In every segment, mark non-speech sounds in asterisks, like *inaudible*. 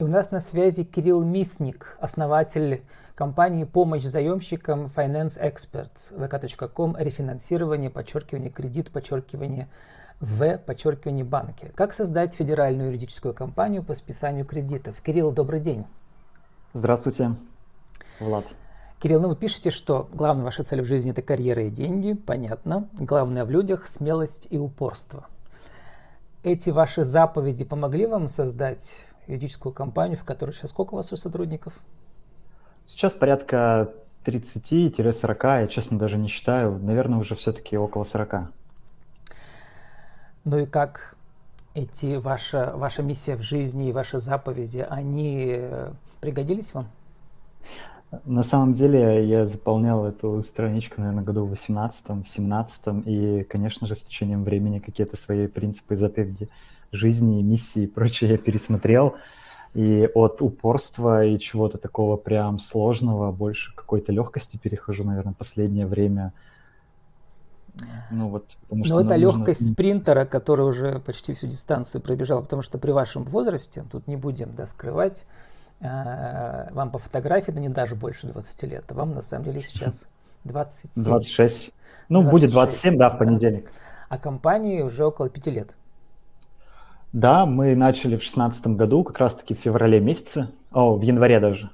И у нас на связи Кирилл Мисник, основатель компании «Помощь заемщикам» Finance Expert, vk.com, рефинансирование, подчеркивание, кредит, подчеркивание, в, подчеркивание, банки. Как создать федеральную юридическую компанию по списанию кредитов? Кирилл, добрый день. Здравствуйте, Влад. Кирилл, ну вы пишете, что главная ваша цель в жизни – это карьера и деньги, понятно. Главное в людях – смелость и упорство. Эти ваши заповеди помогли вам создать юридическую компанию, в которой сейчас сколько у вас у сотрудников? Сейчас порядка 30-40, я честно даже не считаю, наверное, уже все-таки около 40. Ну и как эти ваша, ваша миссия в жизни и ваши заповеди, они э, пригодились вам? На самом деле я заполнял эту страничку, наверное, году в 18 17 и, конечно же, с течением времени какие-то свои принципы и заповеди жизни, миссии и прочее я пересмотрел. И от упорства и чего-то такого прям сложного больше какой-то легкости перехожу, наверное, последнее время. Ну вот, потому что. Но это нужно... легкость спринтера, который уже почти всю дистанцию пробежал, потому что при вашем возрасте, тут не будем да, скрывать, а, вам по фотографии, да не даже больше 20 лет, а вам на самом деле *laughs* сейчас 27. 26. Ну, 26, будет 27, да, в понедельник. А компании уже около 5 лет. Да, мы начали в 2016 году, как раз-таки в феврале месяце, о, в январе даже.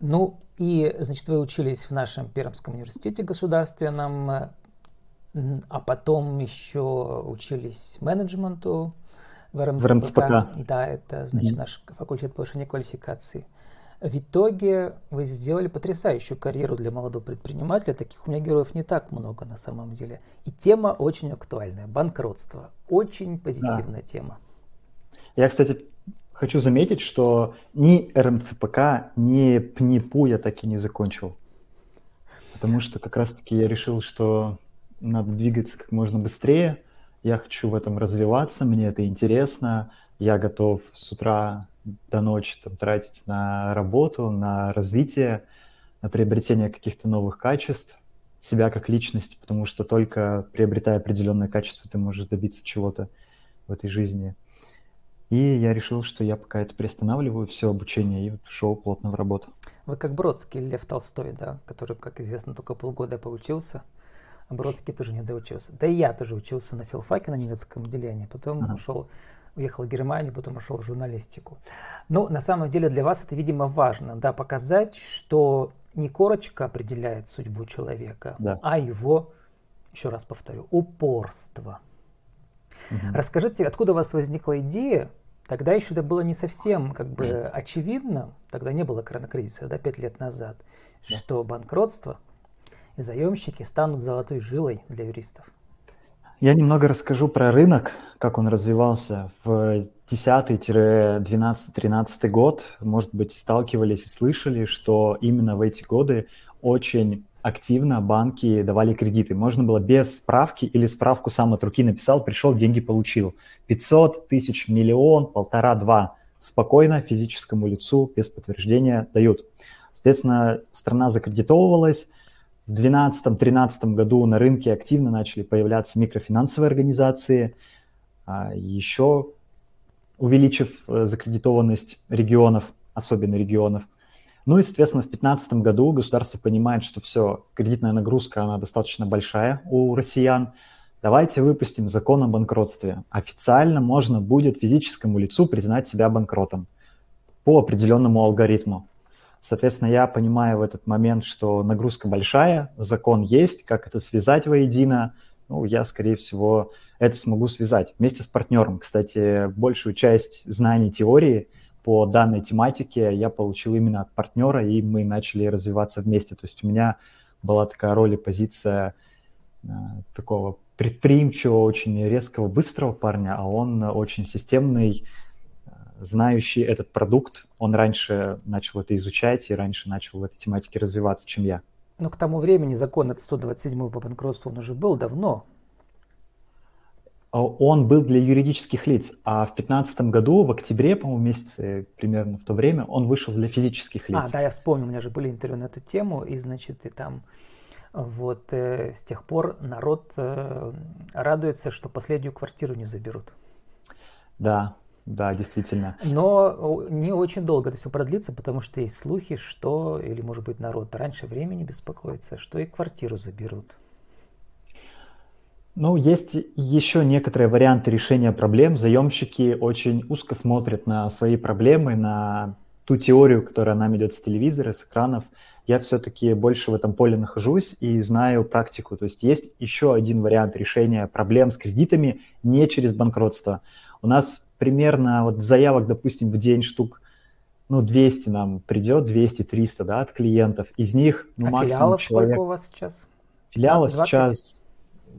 Ну, и, значит, вы учились в нашем Пермском университете государственном, а потом еще учились менеджменту в РМЦПК. В РМЦПК. Да, это, значит, mm-hmm. наш факультет повышения квалификации. В итоге вы сделали потрясающую карьеру для молодого предпринимателя. Таких у меня героев не так много на самом деле. И тема очень актуальная. Банкротство. Очень позитивная да. тема. Я, кстати, хочу заметить, что ни РМЦПК, ни ПНИПУ я так и не закончил. Потому что как раз-таки я решил, что надо двигаться как можно быстрее. Я хочу в этом развиваться, мне это интересно. Я готов с утра до ночи там, тратить на работу, на развитие, на приобретение каких-то новых качеств, себя как личность, потому что только приобретая определенное качество, ты можешь добиться чего-то в этой жизни. И я решил, что я пока это приостанавливаю, все обучение, и вот ушел плотно в работу. Вы как Бродский, Лев Толстой, да, который, как известно, только полгода поучился, а Бродский тоже не доучился. Да и я тоже учился на филфаке на немецком отделении, потом ага. ушел уехал в Германию, потом ушел в журналистику. Но на самом деле для вас это, видимо, важно, да, показать, что не корочка определяет судьбу человека, да. а его, еще раз повторю, упорство. Угу. Расскажите, откуда у вас возникла идея? Тогда еще это было не совсем как бы mm. очевидно, тогда не было коронакризиса, да, пять лет назад, да. что банкротство и заемщики станут золотой жилой для юристов. Я немного расскажу про рынок, как он развивался в 10-12-13 год. Может быть, сталкивались и слышали, что именно в эти годы очень активно банки давали кредиты. Можно было без справки или справку сам от руки написал, пришел, деньги получил. 500 тысяч, миллион, полтора-два. Спокойно физическому лицу без подтверждения дают. Соответственно, страна закредитовывалась, в 2012-2013 году на рынке активно начали появляться микрофинансовые организации, а, еще увеличив э, закредитованность регионов, особенно регионов. Ну и, соответственно, в 2015 году государство понимает, что все, кредитная нагрузка, она достаточно большая у россиян. Давайте выпустим закон о банкротстве. Официально можно будет физическому лицу признать себя банкротом по определенному алгоритму. Соответственно, я понимаю в этот момент, что нагрузка большая, закон есть, как это связать воедино. Ну, я, скорее всего, это смогу связать вместе с партнером. Кстати, большую часть знаний теории по данной тематике я получил именно от партнера, и мы начали развиваться вместе. То есть у меня была такая роль и позиция э, такого предприимчивого, очень резкого, быстрого парня, а он очень системный, знающий этот продукт, он раньше начал это изучать и раньше начал в этой тематике развиваться, чем я. Но к тому времени закон от 127 по банкротству, он уже был давно. А он был для юридических лиц, а в 2015 году, в октябре, по-моему, месяце примерно в то время, он вышел для физических лиц. А, да, я вспомнил, у меня же были интервью на эту тему, и, значит, и там вот э, с тех пор народ э, радуется, что последнюю квартиру не заберут. Да, Да, действительно. Но не очень долго это все продлится, потому что есть слухи, что, или может быть народ раньше времени беспокоится, что и квартиру заберут. Ну, есть еще некоторые варианты решения проблем. Заемщики очень узко смотрят на свои проблемы, на ту теорию, которая нам идет с телевизора, с экранов. Я все-таки больше в этом поле нахожусь и знаю практику. То есть есть еще один вариант решения проблем с кредитами не через банкротство. У нас примерно вот заявок, допустим, в день штук ну, 200 нам придет, 200-300, да, от клиентов. Из них, ну, а максимум филиалов человек... сколько у вас сейчас? Филиалов сейчас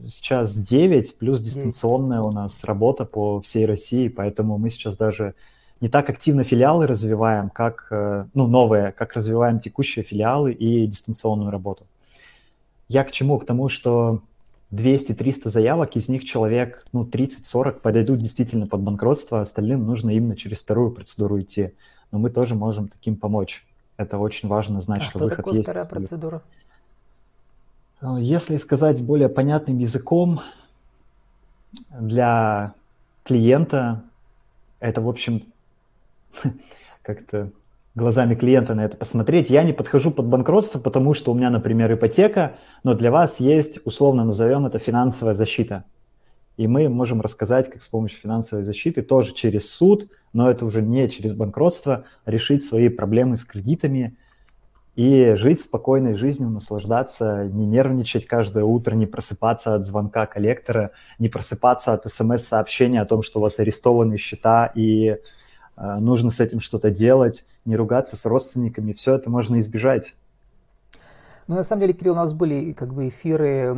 сейчас 9, плюс дистанционная 9. у нас работа по всей России, поэтому мы сейчас даже не так активно филиалы развиваем, как, э, ну, новые, как развиваем текущие филиалы и дистанционную работу. Я к чему? К тому, что 200-300 заявок, из них человек, ну, 30-40 подойдут действительно под банкротство, а остальным нужно именно через вторую процедуру идти. Но мы тоже можем таким помочь. Это очень важно знать, а что, что выход такое есть. вторая процедура? Э, если сказать более понятным языком, для клиента это, в общем, *laughs* как-то глазами клиента на это посмотреть. Я не подхожу под банкротство, потому что у меня, например, ипотека, но для вас есть, условно назовем это, финансовая защита. И мы можем рассказать, как с помощью финансовой защиты, тоже через суд, но это уже не через банкротство, решить свои проблемы с кредитами – и жить спокойной жизнью, наслаждаться, не нервничать каждое утро, не просыпаться от звонка коллектора, не просыпаться от смс-сообщения о том, что у вас арестованы счета и нужно с этим что-то делать, не ругаться с родственниками, все это можно избежать. Ну, на самом деле, Кирилл, у нас были как бы эфиры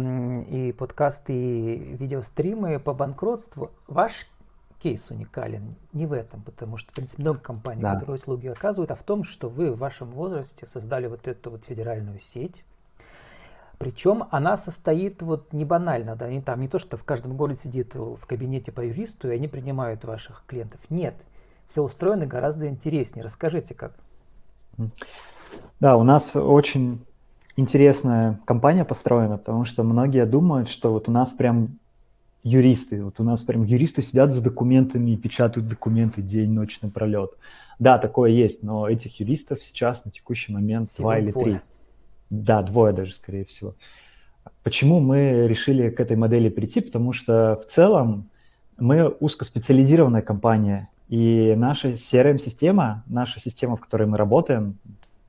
и подкасты, и видеостримы по банкротству. Ваш кейс уникален не в этом, потому что, в принципе, много компаний, да. которые услуги оказывают, а в том, что вы в вашем возрасте создали вот эту вот федеральную сеть. Причем она состоит вот не банально, да, не там не то, что в каждом городе сидит в кабинете по юристу, и они принимают ваших клиентов. Нет, все устроено гораздо интереснее. Расскажите, как. Да, у нас очень интересная компания построена, потому что многие думают, что вот у нас прям юристы. Вот у нас прям юристы сидят за документами и печатают документы день, ночь напролет. Да, такое есть, но этих юристов сейчас на текущий момент Всего два или двое. три. Да, двое даже, скорее всего. Почему мы решили к этой модели прийти? Потому что в целом мы узкоспециализированная компания, и наша CRM-система, наша система, в которой мы работаем,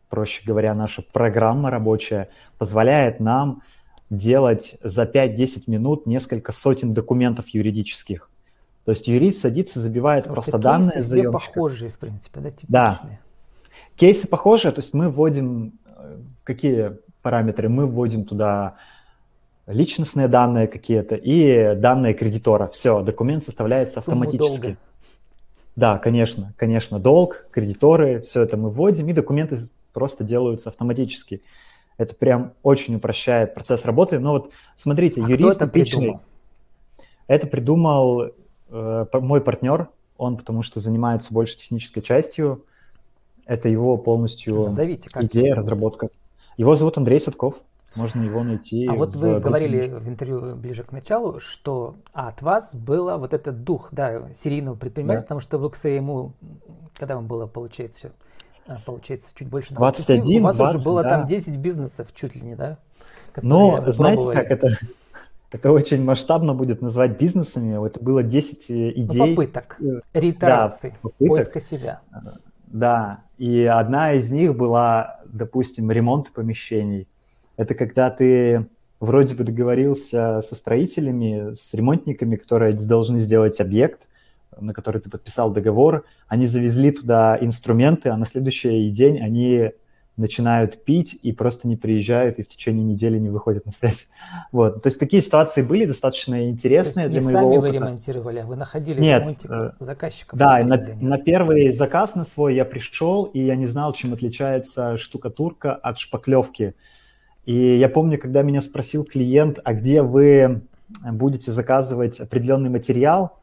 проще говоря, наша программа рабочая, позволяет нам делать за 5-10 минут несколько сотен документов юридических. То есть юрист садится, забивает Потому просто данные кейсы все похожие, в принципе, да, типичные. Да. Кейсы похожие, то есть мы вводим э, какие параметры? Мы вводим туда личностные данные какие-то и данные кредитора. Все, документ составляется Сумму автоматически. Долга. Да, конечно, конечно, долг, кредиторы, все это мы вводим, и документы просто делаются автоматически. Это прям очень упрощает процесс работы. Но вот смотрите, а юрист кто это придумал? Это придумал э, мой партнер, он потому что занимается больше технической частью. Это его полностью Назовите, как идея, разработка. Его зовут Андрей Садков. Можно его найти. А вот вы говорили в интервью ближе к началу, что от вас было вот этот дух да, серийного предпринимателя, да. потому что вы к своему, когда вам было, получается, а, получается, чуть больше 20. 21, У вас 20, уже было да. там 10 бизнесов чуть ли не, да? Но знаете, как это? *laughs* Это очень масштабно будет назвать бизнесами. Это было 10 э, идей. Ну, попыток, реитерации, да, попыток. поиска себя. Да, и одна из них была, допустим, ремонт помещений. Это когда ты вроде бы договорился со строителями, с ремонтниками, которые должны сделать объект, на который ты подписал договор, они завезли туда инструменты, а на следующий день они начинают пить и просто не приезжают и в течение недели не выходят на связь. *laughs* Вот. То есть такие ситуации были достаточно интересные для моего сами опыта. вы ремонтировали, а вы находили Нет, ремонтика, э, заказчиков? Да, на, на первый заказ на свой я пришел, и я не знал, чем отличается штукатурка от шпаклевки. И я помню, когда меня спросил клиент, а где вы будете заказывать определенный материал,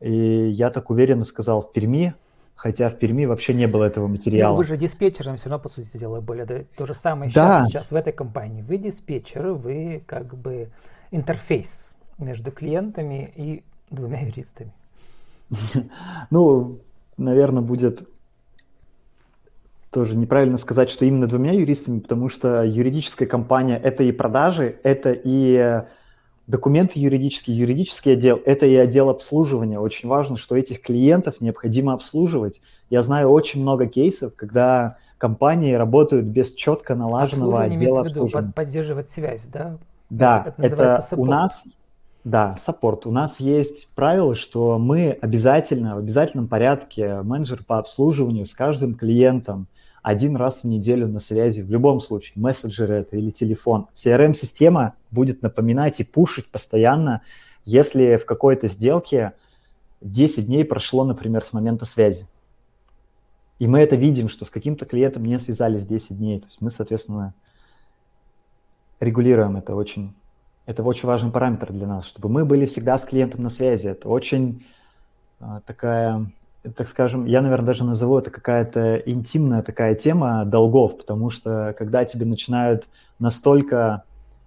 и я так уверенно сказал в Перми, хотя в Перми вообще не было этого материала. Но вы же диспетчером все равно, по сути дела, были. Да? То же самое да. сейчас, сейчас в этой компании. Вы диспетчеры, вы как бы интерфейс между клиентами и двумя юристами. *laughs* Ну, наверное, будет тоже неправильно сказать, что именно двумя юристами, потому что юридическая компания – это и продажи, это и документы юридические, юридический отдел – это и отдел обслуживания. Очень важно, что этих клиентов необходимо обслуживать. Я знаю очень много кейсов, когда компании работают без четко налаженного отдела обслуживания. поддерживать связь, да? Да, это, это у нас, да, саппорт. У нас есть правило, что мы обязательно, в обязательном порядке менеджер по обслуживанию с каждым клиентом один раз в неделю на связи, в любом случае, мессенджер это или телефон. CRM-система будет напоминать и пушить постоянно, если в какой-то сделке 10 дней прошло, например, с момента связи. И мы это видим, что с каким-то клиентом не связались 10 дней. То есть мы, соответственно, регулируем это очень. Это очень важный параметр для нас, чтобы мы были всегда с клиентом на связи. Это очень а, такая, так скажем, я, наверное, даже назову это какая-то интимная такая тема долгов, потому что когда тебе начинают настолько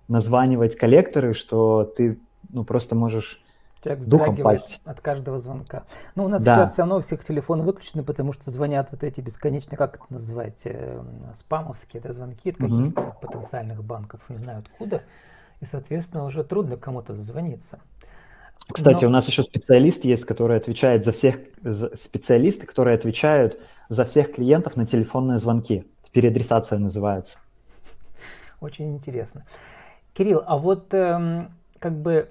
названивать коллекторы, что ты ну, просто можешь Человек духом пасть. от каждого звонка. Ну, у нас да. сейчас все равно у всех телефоны выключены, потому что звонят вот эти бесконечные, как это называть, э, спамовские да, звонки от каких-то угу. потенциальных банков, не знаю откуда. И, соответственно, уже трудно кому-то дозвониться. Кстати, Но... у нас еще специалист есть, который отвечает за всех, за, специалисты, которые отвечают за всех клиентов на телефонные звонки. Переадресация называется. Очень интересно. Кирилл, а вот эм, как бы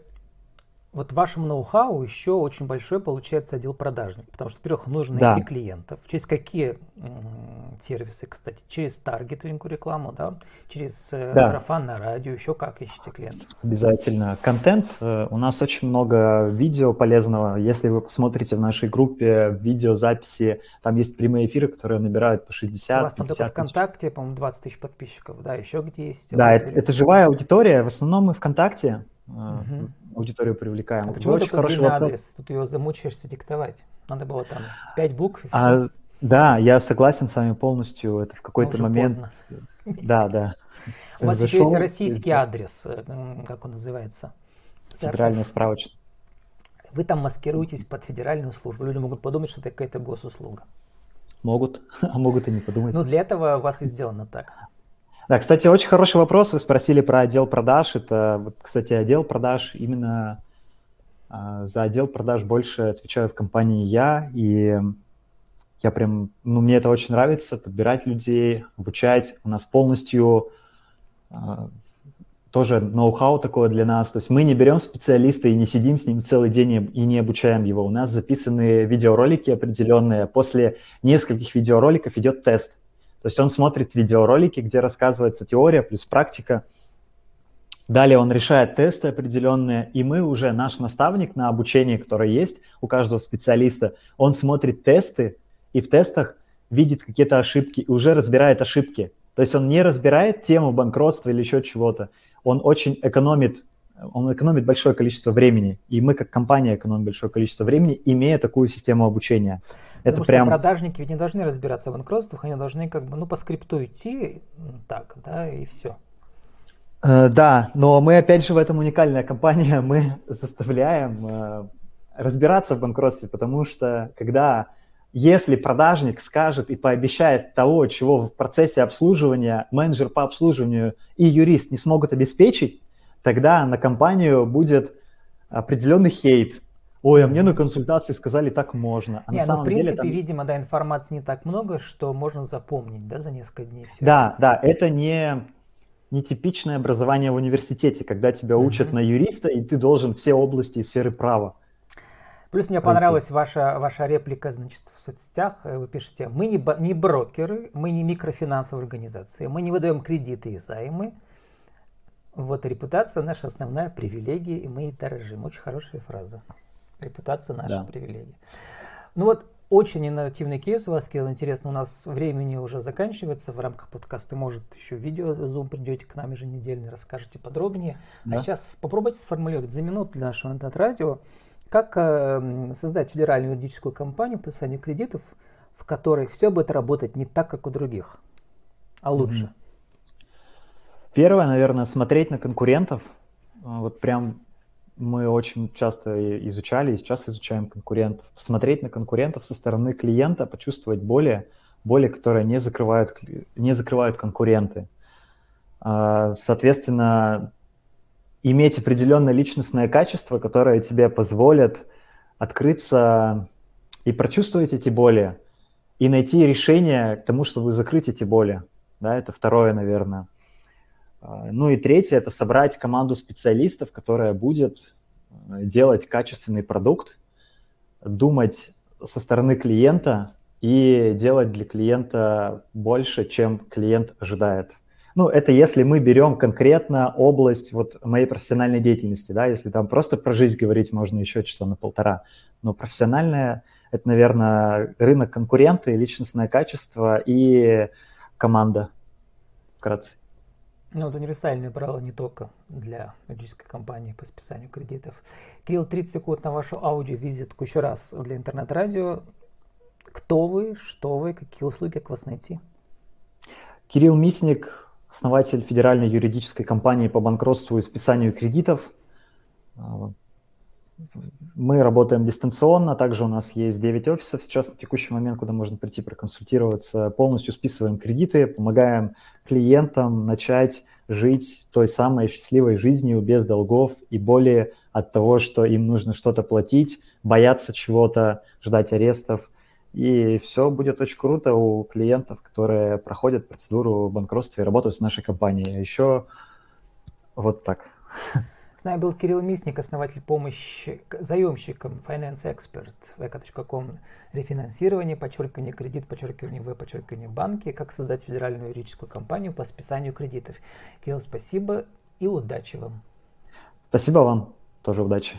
вот вашему ноу-хау еще очень большой получается отдел продажник, потому что, во-первых, нужно да. найти клиентов. Через какие сервисы, кстати? Через таргетинг рекламу, да? Через э, да. сарафанное радио, еще как ищете клиентов? Обязательно. Контент. Э, у нас очень много видео полезного. Если вы посмотрите в нашей группе видеозаписи, там есть прямые эфиры, которые набирают по 60 У вас там только ВКонтакте, по-моему, 20 тысяч подписчиков, да? Еще где есть? Да, это, это живая аудитория. В основном мы ВКонтакте. Угу аудиторию привлекаем. А почему Очень такой хороший вопрос. адрес? Тут его замучаешься диктовать. Надо было там пять букв. А, да, я согласен с вами полностью. Это в какой-то момент. Поздно. *laughs* Да, да. У вас еще есть российский адрес, э, как он называется? Федеральный справочный. Вы там маскируетесь под федеральную службу. Люди могут подумать, что это какая-то госуслуга. Могут, *laughs* а могут и не подумать. Ну, для этого у вас и сделано так. Да, кстати, очень хороший вопрос. Вы спросили про отдел продаж. Это, вот, кстати, отдел продаж именно э, за отдел продаж больше отвечаю в компании я, и я прям, ну, мне это очень нравится, подбирать людей, обучать. У нас полностью э, тоже ноу-хау такое для нас. То есть мы не берем специалиста и не сидим с ним целый день и не обучаем его. У нас записаны видеоролики определенные. После нескольких видеороликов идет тест. То есть он смотрит видеоролики, где рассказывается теория плюс практика. Далее он решает тесты определенные, и мы уже, наш наставник на обучении, которое есть у каждого специалиста, он смотрит тесты и в тестах видит какие-то ошибки и уже разбирает ошибки. То есть он не разбирает тему банкротства или еще чего-то. Он очень экономит, он экономит большое количество времени. И мы как компания экономим большое количество времени, имея такую систему обучения. Это Потому прям... что продажники ведь не должны разбираться в банкротствах, они должны как бы, ну, по скрипту идти, так, да, и все. Э, да, но мы опять же в этом уникальная компания, *laughs* мы заставляем э, разбираться в банкротстве, потому что когда, если продажник скажет и пообещает того, чего в процессе обслуживания менеджер по обслуживанию и юрист не смогут обеспечить, тогда на компанию будет определенный хейт, Ой, а мне на консультации сказали, так можно. А не, ну в принципе, деле, там... видимо, да, информации не так много, что можно запомнить, да, за несколько дней. Все да, да, это не, не типичное образование в университете, когда тебя учат uh-huh. на юриста, и ты должен все области и сферы права. Плюс мне понравилась ваша, ваша реплика, значит, в соцсетях. Вы пишете, мы не, не брокеры, мы не микрофинансовые организации, мы не выдаем кредиты и займы. Вот репутация наша основная привилегия, и мы и дорожим. Очень хорошая фраза. Репутация наша да. привилегия. Ну вот, очень инновативный кейс у вас, Кирилл. Интересно, у нас времени уже заканчивается в рамках подкаста. Может, еще видео Zoom придете к нам еженедельно, расскажете подробнее. А да. А сейчас попробуйте сформулировать за минуту для нашего интернет-радио, как э, создать федеральную юридическую компанию по подписанию кредитов, в которой все будет работать не так, как у других, а лучше. Первое, наверное, смотреть на конкурентов. Вот прям мы очень часто изучали и сейчас изучаем конкурентов. Посмотреть на конкурентов со стороны клиента, почувствовать боли, боли, которые не закрывают, не закрывают конкуренты. А, соответственно, иметь определенное личностное качество, которое тебе позволит открыться и прочувствовать эти боли, и найти решение к тому, чтобы закрыть эти боли. Да, это второе, наверное. А, ну и третье – это собрать команду специалистов, которая будет э, делать качественный продукт, думать со стороны клиента и делать для клиента больше, чем клиент ожидает. Ну, это если мы берем конкретно область вот моей профессиональной деятельности, да, если там просто про жизнь говорить, можно еще часа на полтора. Но профессиональная – это, наверное, рынок конкуренты, личностное качество и команда, вкратце. Ну, вот универсальные правила не только для юридической компании по списанию кредитов. Кирилл, 30 секунд на вашу аудио-визитку еще раз для интернет-радио. Кто вы, что вы, какие услуги, как вас найти? Кирилл Мисник, основатель федеральной юридической компании по банкротству и списанию кредитов. Мы работаем дистанционно, также у нас есть 9 офисов сейчас на текущий момент, куда можно прийти проконсультироваться. Полностью списываем кредиты, помогаем клиентам начать жить той самой счастливой жизнью без долгов и боли от того, что им нужно что-то платить, бояться чего-то, ждать арестов. И все будет очень круто у клиентов, которые проходят процедуру банкротства и работают с нашей компанией. А еще вот так. С нами был Кирилл Мисник, основатель помощи заемщикам Finance Expert, vk.com, рефинансирование, подчеркивание кредит, подчеркивание в, подчеркивание банки, как создать федеральную юридическую компанию по списанию кредитов. Кирилл, спасибо и удачи вам. Спасибо вам, тоже удачи.